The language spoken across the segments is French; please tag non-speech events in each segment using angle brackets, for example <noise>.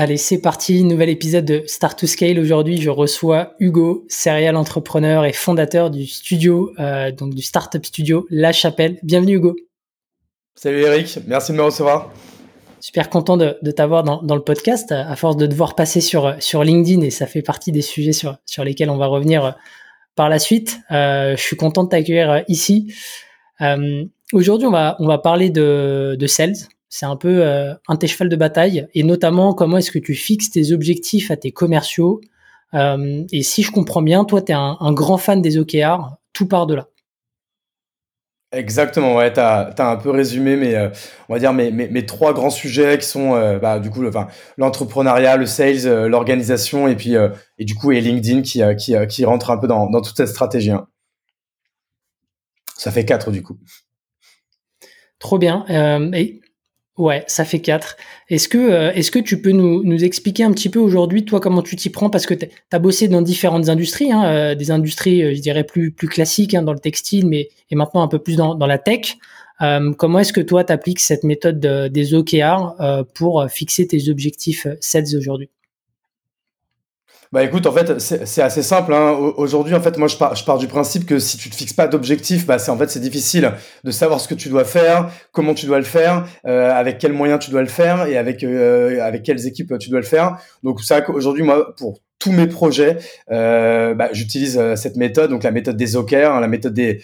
Allez, c'est parti, nouvel épisode de Start to Scale. Aujourd'hui, je reçois Hugo, serial entrepreneur et fondateur du studio, euh, donc du startup studio La Chapelle. Bienvenue Hugo. Salut Eric, merci de me recevoir. Super content de, t'avoir dans, le podcast, à force de devoir passer sur, sur LinkedIn et ça fait partie des sujets sur, sur lesquels on va revenir euh, par la suite. Euh, je suis content de t'accueillir ici. Aujourd'hui, on va, on va parler de, de sales, c'est un peu euh, un tes cheval de bataille, et notamment comment est-ce que tu fixes tes objectifs à tes commerciaux? Euh, et si je comprends bien, toi, tu es un, grand fan des OKR, tout part de là. Exactement, ouais, tu as, un peu résumé mes, euh, on va dire mes, mes, trois grands sujets qui sont bah, du coup l'entrepreneuriat, le, sales, l'organisation et puis et du coup et LinkedIn qui, qui, qui rentre un peu dans, dans toute cette stratégie. Hein. Ça fait quatre du coup. Trop bien. et Ouais, ça fait quatre. Est-ce que, euh, est-ce que tu peux nous, nous expliquer un petit peu aujourd'hui, toi, comment tu t'y prends? Parce que tu as bossé dans différentes industries, hein, euh, des industries, euh, je dirais, plus, plus classiques, hein, dans le textile, mais et maintenant un peu plus dans, dans la tech. comment est-ce que toi, tu appliques cette méthode des OKR pour fixer tes objectifs sales aujourd'hui? Bah écoute, en fait, c'est assez simple. Hein. Aujourd'hui, en fait, moi, je pars, je pars du principe que si tu te fixes pas d'objectif, bah c'est en fait c'est difficile de savoir ce que tu dois faire, comment tu dois le faire, euh, avec quels moyens tu dois le faire et avec euh, avec quelles équipes tu dois le faire. Donc ça, aujourd'hui, moi, pour tous mes projets, euh, bah, j'utilise euh, cette méthode, donc la méthode des OKR, hein, la méthode des,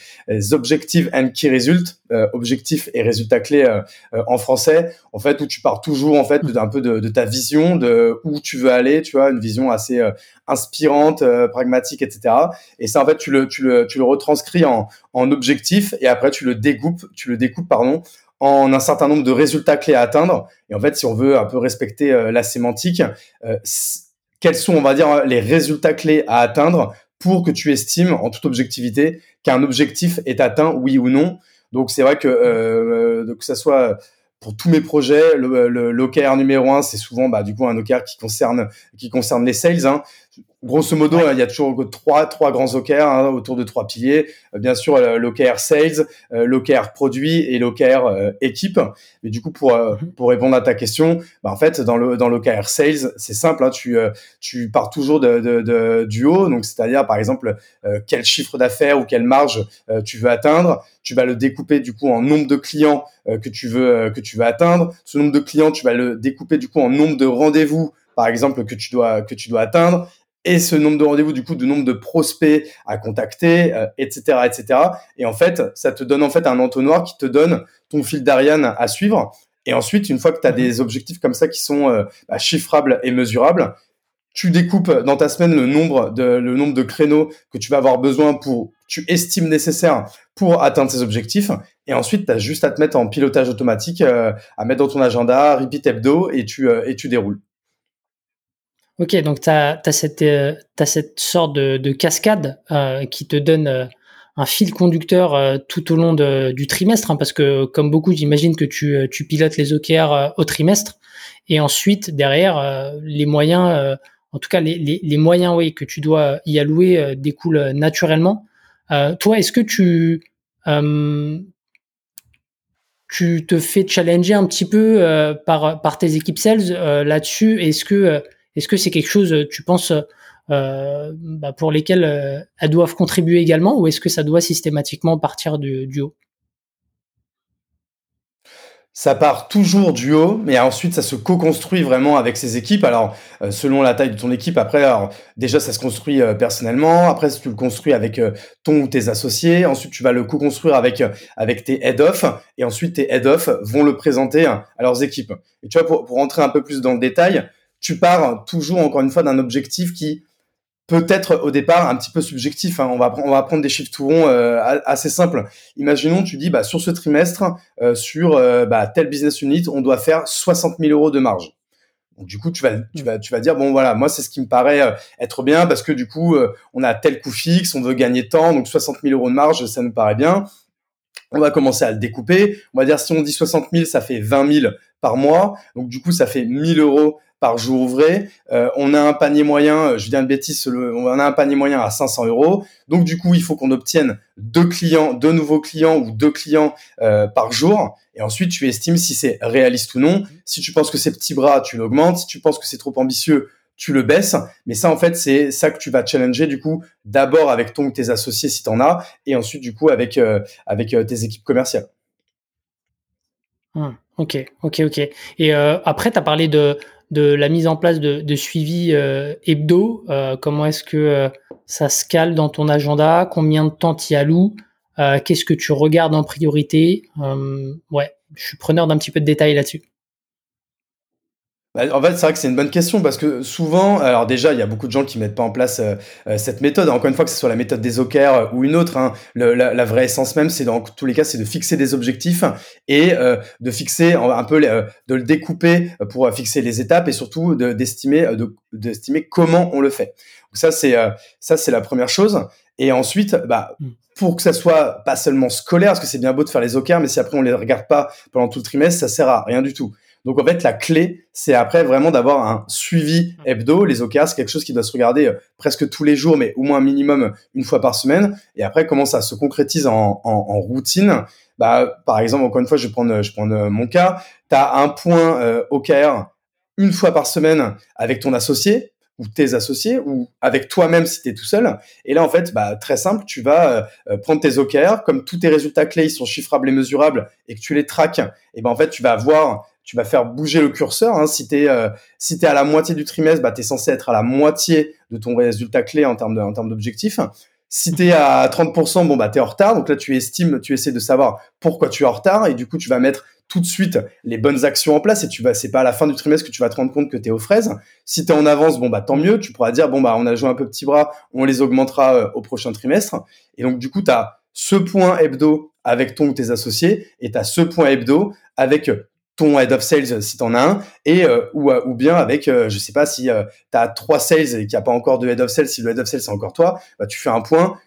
Objective and Key Result, euh, objectifs et résultats clés euh, en français, en fait, où tu pars toujours en fait d'un peu de, de, ta vision, de où tu veux aller, tu vois, une vision assez inspirante, pragmatique, etc. Et ça, en fait, tu le, tu le, tu le retranscris en, en objectif et après tu le découpes, tu le découpes, pardon, en un certain nombre de résultats clés à atteindre. Et en fait, si on veut un peu respecter la sémantique, quels sont, on va dire, les résultats clés à atteindre pour que tu estimes, en toute objectivité, qu'un objectif est atteint, oui ou non. Donc c'est vrai que euh, que ça soit pour tous mes projets, le, le, numéro un, c'est souvent bah, du coup un OKR qui concerne qui concerne les sales. Hein. Grosso modo, il y a toujours trois, trois grands OKR hein, autour de trois piliers. Euh, bien sûr, euh, l'OKR sales, euh, l'OKR produit et l'OKR équipe. Mais du coup, pour, mhm. pour répondre à ta question, bah, en fait, dans le dans l'OKR sales, c'est simple. Hein, tu, tu pars toujours de, de, de du haut. Donc, c'est-à-dire, par exemple, quel chiffre d'affaires ou quelle marge tu veux atteindre. Tu vas le découper du coup en nombre de clients que tu veux que tu veux atteindre. Ce nombre de clients, tu vas le découper du coup en nombre de rendez-vous par exemple que tu dois que tu dois atteindre et ce nombre de rendez-vous, du coup, de nombre de prospects à contacter, etc., euh, etc. Et en fait, ça te donne en fait un entonnoir qui te donne ton fil d'Ariane à suivre. Et ensuite, une fois que tu as mhm. des objectifs comme ça qui sont euh, bah, chiffrables et mesurables, tu découpes dans ta semaine le nombre de le nombre de créneaux que tu vas avoir besoin pour tu estimes nécessaire pour atteindre ces objectifs et ensuite tu as juste à te mettre en pilotage automatique euh, à mettre dans ton agenda repeat hebdo et tu et tu déroules. Ok, donc tu as, cette, euh, cette sorte de, cascade euh, qui te donne euh, un fil conducteur tout au long du trimestre, hein, parce que comme beaucoup, j'imagine que tu, tu, pilotes les OKR au trimestre, et ensuite, derrière, les moyens, en tout cas les, les, les, moyens oui, que tu dois y allouer découlent naturellement. toi, est-ce que tu... tu te fais challenger un petit peu par, par tes équipes sales là-dessus? Est-ce que est-ce que c'est quelque chose, euh, tu penses, euh, bah, pour lesquels euh, elles doivent contribuer également, ou est-ce que ça doit systématiquement partir du, haut? Ça part toujours du haut, mais ensuite ça se co-construit vraiment avec ses équipes. Alors selon la taille de ton équipe, après déjà ça se construit personnellement. Après tu le construis avec ton ou tes associés. Ensuite tu vas le co-construire avec tes head-off, et ensuite tes head-off vont le présenter à leurs équipes. Et tu vois pour, pour rentrer un peu plus dans le détail, tu pars toujours encore une fois d'un objectif qui peut-être au départ un petit peu subjectif. Hein. On, va, on va prendre des chiffres tout ronds euh, assez simples. Imaginons, tu dis, bah, sur ce trimestre, euh, sur euh, bah, tel business unit, on doit faire 60 000 euros de marge. Donc, du coup, tu vas, tu vas, tu vas dire bon voilà, moi c'est ce qui me paraît être bien parce que du coup, on a tel coût fixe, on veut gagner tant, donc 60 000 euros de marge, ça nous paraît bien. On va commencer à le découper. On va dire si on dit 60 000, ça fait 20 000 par mois. Donc du coup, ça fait 1000 euros par jour ouvré. Euh, on a un panier moyen, euh, je viens de bêtise, on a un panier moyen à 500 euros. Donc du coup, il faut qu'on obtienne deux clients, deux nouveaux clients ou deux clients euh, par jour. Et ensuite, tu estimes si c'est réaliste ou non. Si tu penses que c'est petit bras, tu l'augmentes. Si tu penses que c'est trop ambitieux, tu le baisses. Mais ça, en fait, c'est ça que tu vas challenger du coup d'abord avec ton ou tes associés si tu en as, et ensuite du coup avec avec tes équipes commerciales. Hum, ok, ok, ok. Et après, tu as parlé de de la mise en place de, suivi euh, hebdo. Euh, comment est-ce que euh, ça se cale dans ton agenda Combien de temps tu y alloues Qu'est-ce que tu regardes en priorité Ouais, je suis preneur d'un petit peu de détails là-dessus. Bah, en fait, c'est vrai que c'est une bonne question parce que souvent, alors déjà, il y a beaucoup de gens qui mettent pas en place euh, euh, cette méthode. Encore une fois, que ce soit la méthode des OKR euh, ou une autre, hein, la, vraie essence même, c'est dans tous les cas, c'est de fixer des objectifs et de fixer un peu, de le découper pour fixer les étapes et surtout d'estimer, d'estimer comment on le fait. Donc ça, c'est ça, c'est la première chose. Et ensuite, bah, mm. pour que ça soit pas seulement scolaire, parce que c'est bien beau de faire les OKR, mais si après on les regarde pas pendant tout le trimestre, ça sert à rien du tout. Donc en fait, la clé, c'est après vraiment d'avoir un suivi hebdo. Les OKR, c'est quelque chose qui doit se regarder euh, presque tous les jours, mais au moins minimum une fois par semaine. Et après, comment ça se concrétise en, routine? Bah, Par exemple, encore une fois, je vais prendre, je prends euh, mon cas. Tu as un point euh, OKR une fois par semaine avec ton associé ou tes associés ou avec toi-même si tu es tout seul. Et là, en fait, bah, très simple, tu vas prendre tes OKR, comme tous tes résultats clés, ils sont chiffrables et mesurables et que tu les traques, et ben en fait, tu vas voir tu vas faire bouger le curseur. Hein. Si tu es, euh, si à la moitié du trimestre, bah, tu es censé être à la moitié de ton résultat clé en termes, de, en termes d'objectifs. Si tu es à 30%, bon, bah, tu es en retard. Donc là, tu estimes, tu essaies de savoir pourquoi tu es en retard. Et du coup, tu vas mettre tout de suite les bonnes actions en place et tu vas, c'est pas à la fin du trimestre que tu vas te rendre compte que tu es aux fraises. Si tu es en avance, bon, bah, tant mieux. Tu pourras dire, bon, bah, on a joué un peu petit bras, on les augmentera euh, au prochain trimestre. Et donc, du coup, tu as ce point hebdo avec ton ou tes associés et tu as ce point hebdo avec ton head of sales si tu en as un et euh, ou, euh, ou bien avec euh, je sais pas si euh, tu trois sales et qu'il n'y a pas encore de head of sales si le head of sales c'est encore toi bah tu fais un point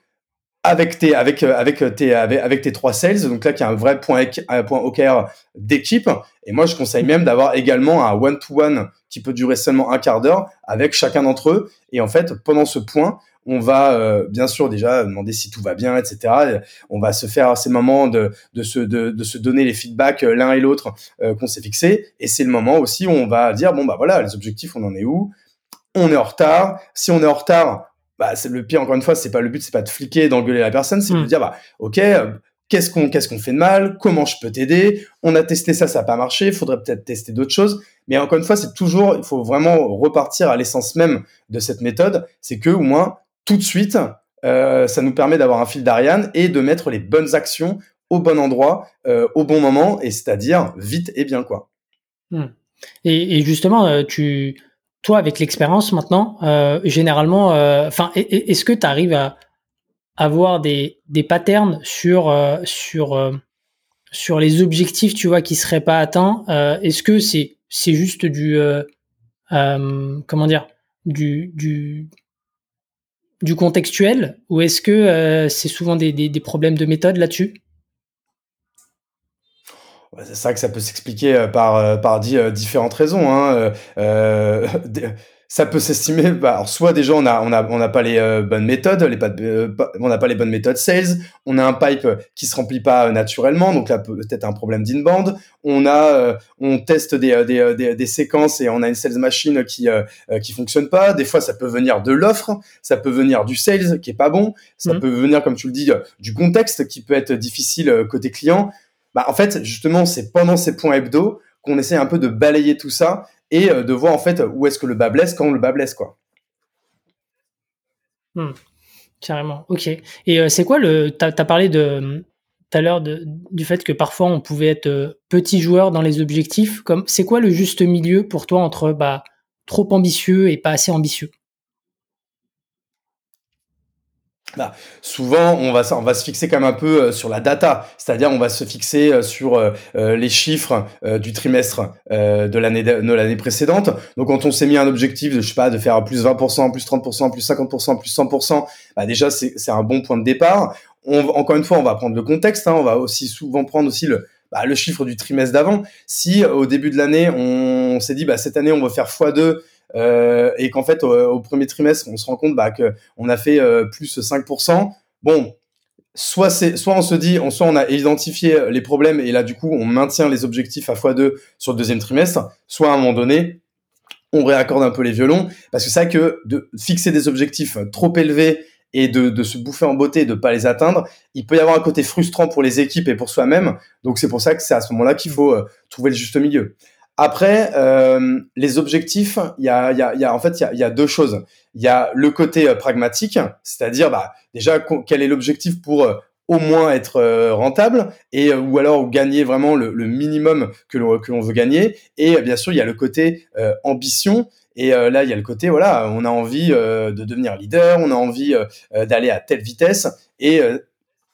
avec tes avec avec tes trois sales. Donc là qui a un vrai point un point OKR d'équipe. Et moi je conseille même d'avoir également un one to one qui peut durer seulement un quart d'heure avec chacun d'entre eux. Et en fait pendant ce point on va euh, bien sûr déjà demander si tout va bien, etc. On va se faire ces moments de, de, se, de, se donner les feedbacks euh, l'un et l'autre euh, qu'on s'est fixé. Et c'est le moment aussi où on va dire, bon, bah voilà, les objectifs, on en est où? On est en retard. Si on est en retard, bah, c'est le pire, encore une fois, c'est pas le but, c'est pas de fliquer, d'engueuler la personne, c'est de hmm. dire, bah, ok, qu'est-ce qu'on qu'est-ce qu'on fait de mal? Comment je peux t'aider? On a testé ça, ça n'a pas marché. Il faudrait peut-être tester d'autres choses. Mais encore une fois, c'est toujours, il faut vraiment repartir à l'essence même de cette méthode. C'est que au moins tout de suite, euh, ça nous permet d'avoir un fil d'Ariane et de mettre les bonnes actions au bon endroit, euh, au bon moment, et c'est-à-dire vite et bien quoi. Hmm. Et, justement, euh, tu, toi avec l'expérience maintenant, généralement, enfin, est-ce que tu arrives à avoir des, des patterns sur sur sur les objectifs, tu vois, qui seraient pas atteints Est-ce que c'est c'est juste du comment dire du du du contextuel ou est-ce que euh, c'est souvent des, problèmes de méthode là-dessus? C'est ça que ça peut s'expliquer euh, par, euh, par différentes raisons. Hein. <laughs> ça peut s'estimer bah, soit déjà on a on a on n'a pas les euh, bonnes méthodes les pas, euh, on n'a pas les bonnes méthodes sales on a un pipe qui se remplit pas naturellement donc là peut-être un problème d'inbound. On a euh, on teste des, des, des, séquences et on a une sales machine qui qui fonctionne pas. Des fois ça peut venir de l'offre ça peut venir du sales qui est pas bon. Ça mmh. peut venir comme tu le dis du contexte qui peut être difficile côté client. Bah en fait justement c'est pendant ces points hebdo qu'on essaie un peu de balayer tout ça et euh, de voir en fait où est-ce que le bas blesse quand le bas blesse quoi. Hmm. Carrément, ok. Et euh, c'est quoi le. Tu as, parlé de tout à l'heure du fait que parfois on pouvait être euh, petit joueur dans les objectifs. Comme c'est quoi le juste milieu pour toi entre bah, trop ambitieux et pas assez ambitieux? Bah, souvent, on va, se fixer quand même un peu euh, sur la data, c'est-à-dire on va se fixer euh, sur euh, les chiffres du trimestre de l'année de, l'année précédente. Donc, quand on s'est mis un objectif de, je sais pas, de faire plus 20%, plus 30%, plus 50%, plus 100%, bah déjà c'est un bon point de départ. On, encore une fois, on va prendre le contexte, hein, on va aussi souvent prendre aussi le, bah, le chiffre du trimestre d'avant. Si au début de l'année, on, s'est dit, cette année, on va faire x2 euh, et qu'en fait au, premier trimestre on se rend compte bah, que on a fait euh, plus 5%. Bon, soit c'est soit on se dit on soit on a identifié les problèmes et là du coup on maintient les objectifs à x2 sur le deuxième trimestre, soit à un moment donné on réaccorde un peu les violons parce que c'est vrai que de fixer des objectifs trop élevés et de, se bouffer en beauté et de pas les atteindre, il peut y avoir un côté frustrant pour les équipes et pour soi-même. Donc c'est pour ça que c'est à ce moment-là qu'il faut euh, trouver le juste milieu. Après, euh, les objectifs, il y a, y, a, y a, en fait, il y y a, deux choses. Il y a le côté euh, pragmatique, c'est-à-dire, bah, déjà, quel est l'objectif pour euh, au moins être euh, rentable et ou alors gagner vraiment le, le minimum que l'on que l'on veut gagner. Et bien sûr, il y a le côté ambition. Et là, il y a le côté, voilà, on a envie de devenir leader, on a envie d'aller à telle vitesse. Et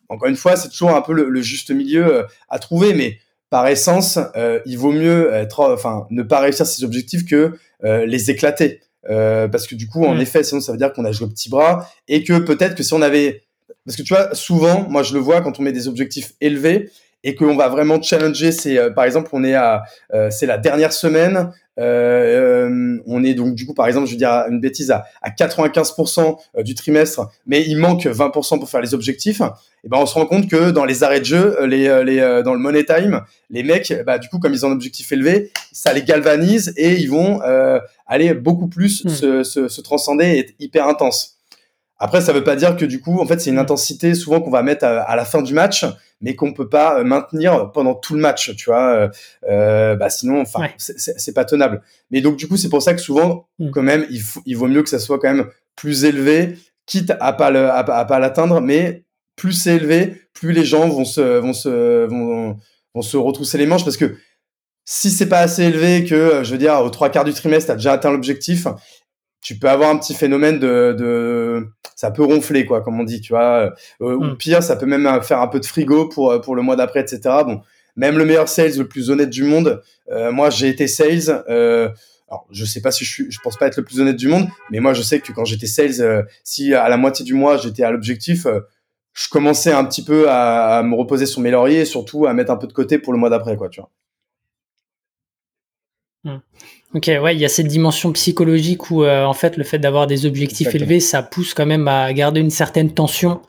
encore une fois, c'est toujours un peu le, le juste milieu à trouver, mais par essence, euh, il vaut mieux être, enfin, ne pas réussir ses objectifs que euh, les éclater. Euh, parce que du coup, en mm. effet, sinon ça veut dire qu'on a joué au petit bras et que peut-être que si on avait, parce que tu vois, souvent, moi je le vois quand on met des objectifs élevés et qu'on va vraiment challenger, c'est par exemple, on est à, c'est la dernière semaine, euh, euh, on est donc du coup, par exemple, je veux dire une bêtise à, à 95% euh, du trimestre, mais il manque 20% pour faire les objectifs. Et ben on se rend compte que dans les arrêts de jeu, les, les dans le money time, les mecs, bah du coup comme ils ont un objectif élevé, ça les galvanise et ils vont aller beaucoup plus hmm. se, se, se, transcender et être hyper intense. Après, ça veut pas dire que du coup, en fait, c'est une intensité souvent qu'on va mettre à, la fin du match, mais qu'on peut pas euh, maintenir pendant tout le match, tu vois. Euh, euh bah sinon, enfin, c'est pas tenable. Mais donc du coup, c'est pour ça que souvent, mm. quand même, il, faut, il vaut mieux que ça soit quand même plus élevé, quitte à pas le, à, pas l'atteindre, mais plus c'est élevé, plus les gens vont se, vont se, vont, vont se retrousser les manches parce que si c'est pas assez élevé que, je veux dire, aux trois quarts du trimestre, tu as déjà atteint l'objectif, tu peux avoir un petit phénomène de, de ça peut ronfler quoi comme on dit tu vois euh, ou hmm. pire ça peut même faire un peu de frigo pour euh, pour le mois d'après etc bon même le meilleur sales le plus honnête du monde euh, moi j'ai été sales euh, alors je sais pas si je suis je pense pas être le plus honnête du monde mais moi je sais que quand j'étais sales euh, si à la moitié du mois j'étais à l'objectif je commençais un petit peu à, à, me reposer sur mes lauriers et surtout à mettre un peu de côté pour le mois d'après quoi tu vois hmm. Ok, ouais, il y a cette dimension psychologique où euh, en fait le fait d'avoir des objectifs élevés, ça pousse quand même à garder une certaine tension,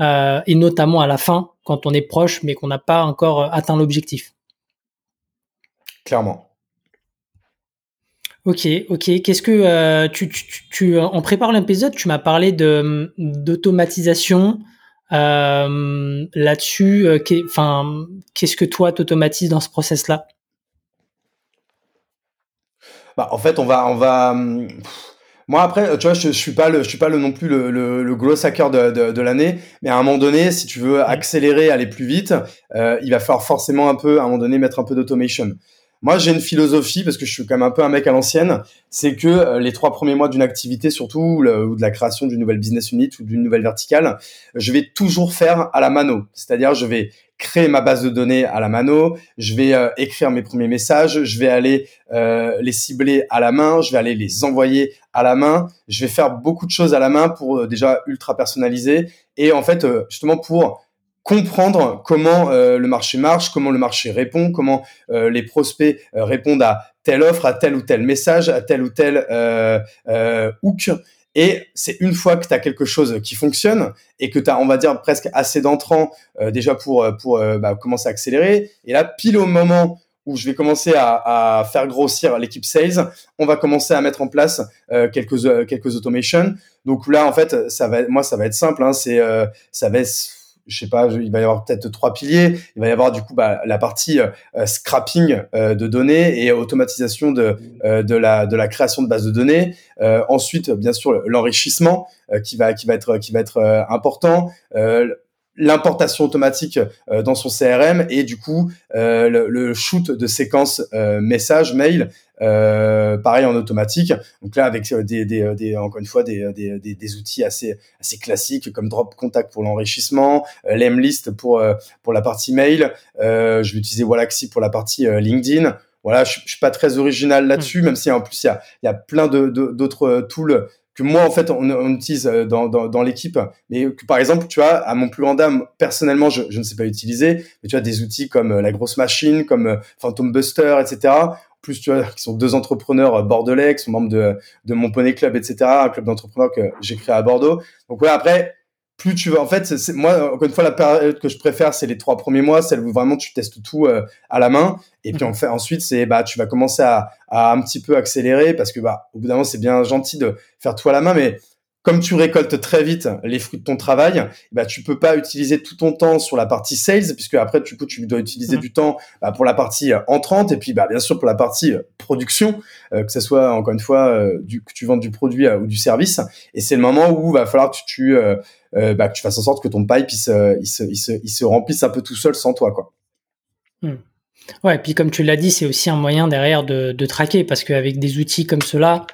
euh, et notamment à la fin, quand on est proche mais qu'on n'a pas encore euh, atteint l'objectif. Clairement. Ok, ok. Qu'est-ce que tu, tu, tu, en prépare l'épisode, tu m'as parlé de d'automatisation. Là-dessus, enfin, qu'est-ce que toi t'automatises dans ce process-là? Bah, en fait, on va, on va. Hum, moi après, tu vois, je, je suis pas le, je suis pas le non plus le, le, le gros hacker de, de, de l'année, mais à un moment donné, si tu veux accélérer, aller plus vite, euh, il va falloir forcément un peu, à un moment donné, mettre un peu d'automation. Moi, j'ai une philosophie parce que je suis quand même un peu un mec à l'ancienne, c'est que euh, les trois premiers mois d'une activité, surtout ou de la création d'une nouvelle business unit ou d'une nouvelle verticale, je vais toujours faire à la mano. C'est-à-dire, je vais créer ma base de données à la mano, je vais euh, écrire mes premiers messages, je vais aller euh, les cibler à la main, je vais aller les envoyer à la main, je vais faire beaucoup de choses à la main pour euh, déjà ultra personnaliser et en fait justement pour comprendre comment le marché marche, comment le marché répond, comment les prospects répondent à telle offre, à tel ou tel message, à tel ou tel hook et c'est une fois que tu as quelque chose qui fonctionne et que tu as, on va dire, presque assez d'entrants euh, déjà pour, euh, pour euh, bah, commencer à accélérer. Et là, pile au moment où je vais commencer à, à faire grossir l'équipe sales, on va commencer à mettre en place quelques quelques automations. Donc là, en fait, ça va, moi, ça va être simple. Hein, c'est ça va être je sais pas, il va y avoir peut-être trois piliers. Il va y avoir du coup bah, la partie euh, scrapping euh, de données et automatisation de euh, de la de la création de bases de données. ensuite, bien sûr, l'enrichissement qui va qui va être qui va être important l'importation automatique dans son CRM et du coup le, le, shoot de séquences message mail pareil en automatique. Donc là, avec des, des, des encore une fois des, des, des, outils assez assez classiques comme Drop Contact pour l'enrichissement, Lemlist pour pour la partie mail. je vais utiliser Wallaxy pour la partie LinkedIn voilà, je, je suis pas très original là-dessus, hmm. même si en plus il y a, y a plein de d'autres tools que moi en fait on, on utilise euh, dans, dans, dans l'équipe mais que, par exemple tu vois à mon plus grand dame personnellement je, je ne sais pas utiliser mais tu as des outils comme euh, la grosse machine comme euh, Phantom Buster etc plus tu vois qui sont deux entrepreneurs bordelais qui sont membres de, de mon Poney Club etc un club d'entrepreneurs que j'ai créé à Bordeaux. Donc ouais après plus tu vas en fait c'est moi encore une fois la période que je préfère c'est les trois premiers mois celle où vraiment tu testes tout euh, à la main. Et puis en fait ensuite c'est bah tu vas commencer à, à un petit peu accélérer parce que bah au bout d'un moment c'est bien gentil de faire tout à la main mais comme tu récoltes très vite les fruits de ton travail, bah tu peux pas utiliser tout ton temps sur la partie sales puisque après du coup tu dois utiliser du temps bah, pour la partie euh, entrante et puis bah bien sûr pour la partie euh, production euh, que ce soit encore une fois du, que tu vends du produit ou du service. Et c'est le moment où va falloir que tu bah, que tu fasses en sorte que ton pipe il se, il se, il se, il se remplisse un peu tout seul sans toi quoi. Hmm. Ouais, et puis comme tu l'as dit, c'est aussi un moyen derrière de, de traquer parce qu'avec des outils comme cela,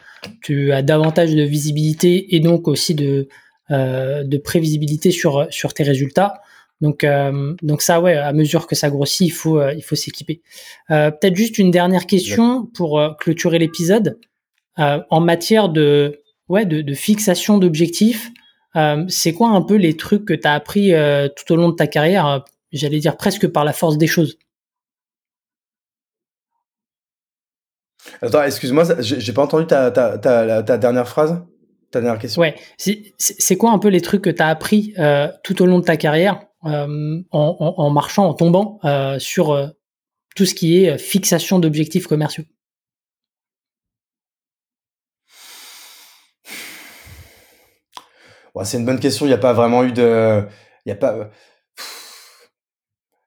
tu as davantage de visibilité et donc aussi de, euh, de prévisibilité sur, sur tes résultats. Donc, euh, donc ça, ouais, à mesure que ça grossit, il faut, euh, faut s'équiper. Peut-être juste une dernière question pour clôturer l'épisode. en matière de, ouais, de fixation d'objectifs, c'est quoi un peu les trucs que tu as appris tout au long de ta carrière, j'allais dire presque par la force des choses? Attends, excuse-moi, j'ai pas entendu ta, ta, ta, ta, dernière phrase, ta dernière question. Ouais, c'est quoi un peu les trucs que tu as appris euh, tout au long de ta carrière euh, en, en, marchant, en tombant euh, sur euh, tout ce qui est fixation d'objectifs commerciaux? C'est une bonne question. Il n'y a pas vraiment eu de. Il y a pas.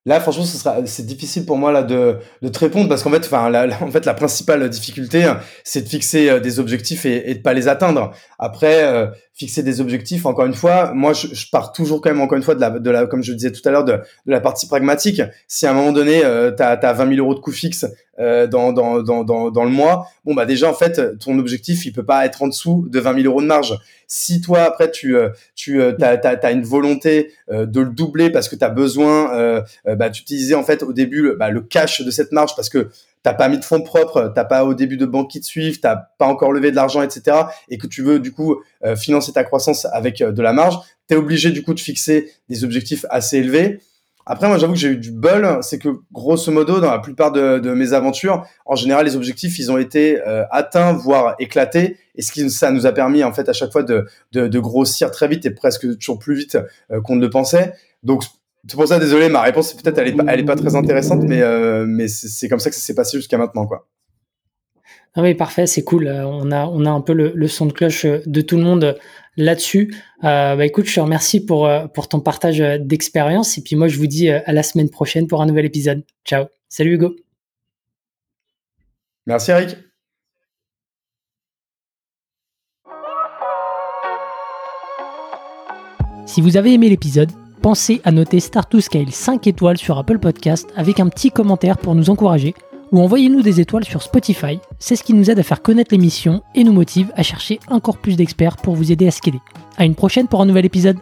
Là, franchement, ce sera, c'est difficile pour moi là de, te répondre parce qu'en fait, la, en fait, la principale difficulté, c'est de fixer euh, des objectifs et, et de pas les atteindre. Après, euh, fixer des objectifs, encore une fois, moi, je, pars toujours quand même, encore une fois, de la, de la comme je le disais tout à l'heure, de, la partie pragmatique. Si à un moment donné, euh, tu as, 20 000 euros de coûts fixes euh, dans, dans, dans, dans, le mois, bon, bah déjà, en fait, ton objectif, il peut pas être en dessous de 20 000 euros de marge. Si toi, après, tu, euh, tu as, as, une volonté de le doubler parce que tu as besoin bah, d'utiliser, en fait, au début, bah, le cash de cette marge parce que t'as pas mis de fonds propres, t'as pas au début de banque qui te suivent, t'as pas encore levé de l'argent, etc. Et que tu veux du coup euh, financer ta croissance avec euh, de la marge, t'es obligé du coup de fixer des objectifs assez élevés. Après, moi, j'avoue que j'ai eu du bol, c'est que grosso modo, dans la plupart de, mes aventures, en général, les objectifs, ils ont été euh, atteints, voire éclatés, et ce qui ça nous a permis en fait à chaque fois de, de, grossir très vite et presque toujours plus vite qu'on ne le pensait. Donc c'est pour ça, désolé, ma réponse peut-être elle est pas, elle est pas très intéressante, mais euh, mais c'est comme ça que ça s'est passé jusqu'à maintenant, quoi. Ah oui, parfait, c'est cool. Euh, on a on a un peu le, son de cloche de tout le monde là-dessus. Euh, bah écoute, je te remercie pour pour ton partage d'expérience et puis moi je vous dis à la semaine prochaine pour un nouvel épisode. Ciao. Salut Hugo. Merci Eric. Si vous avez aimé l'épisode pensez à noter Start to Scale 5 étoiles sur Apple Podcast avec un petit commentaire pour nous encourager ou envoyez-nous des étoiles sur Spotify. C'est ce qui nous aide à faire connaître l'émission et nous motive à chercher encore plus d'experts pour vous aider à scaler. À une prochaine pour un nouvel épisode.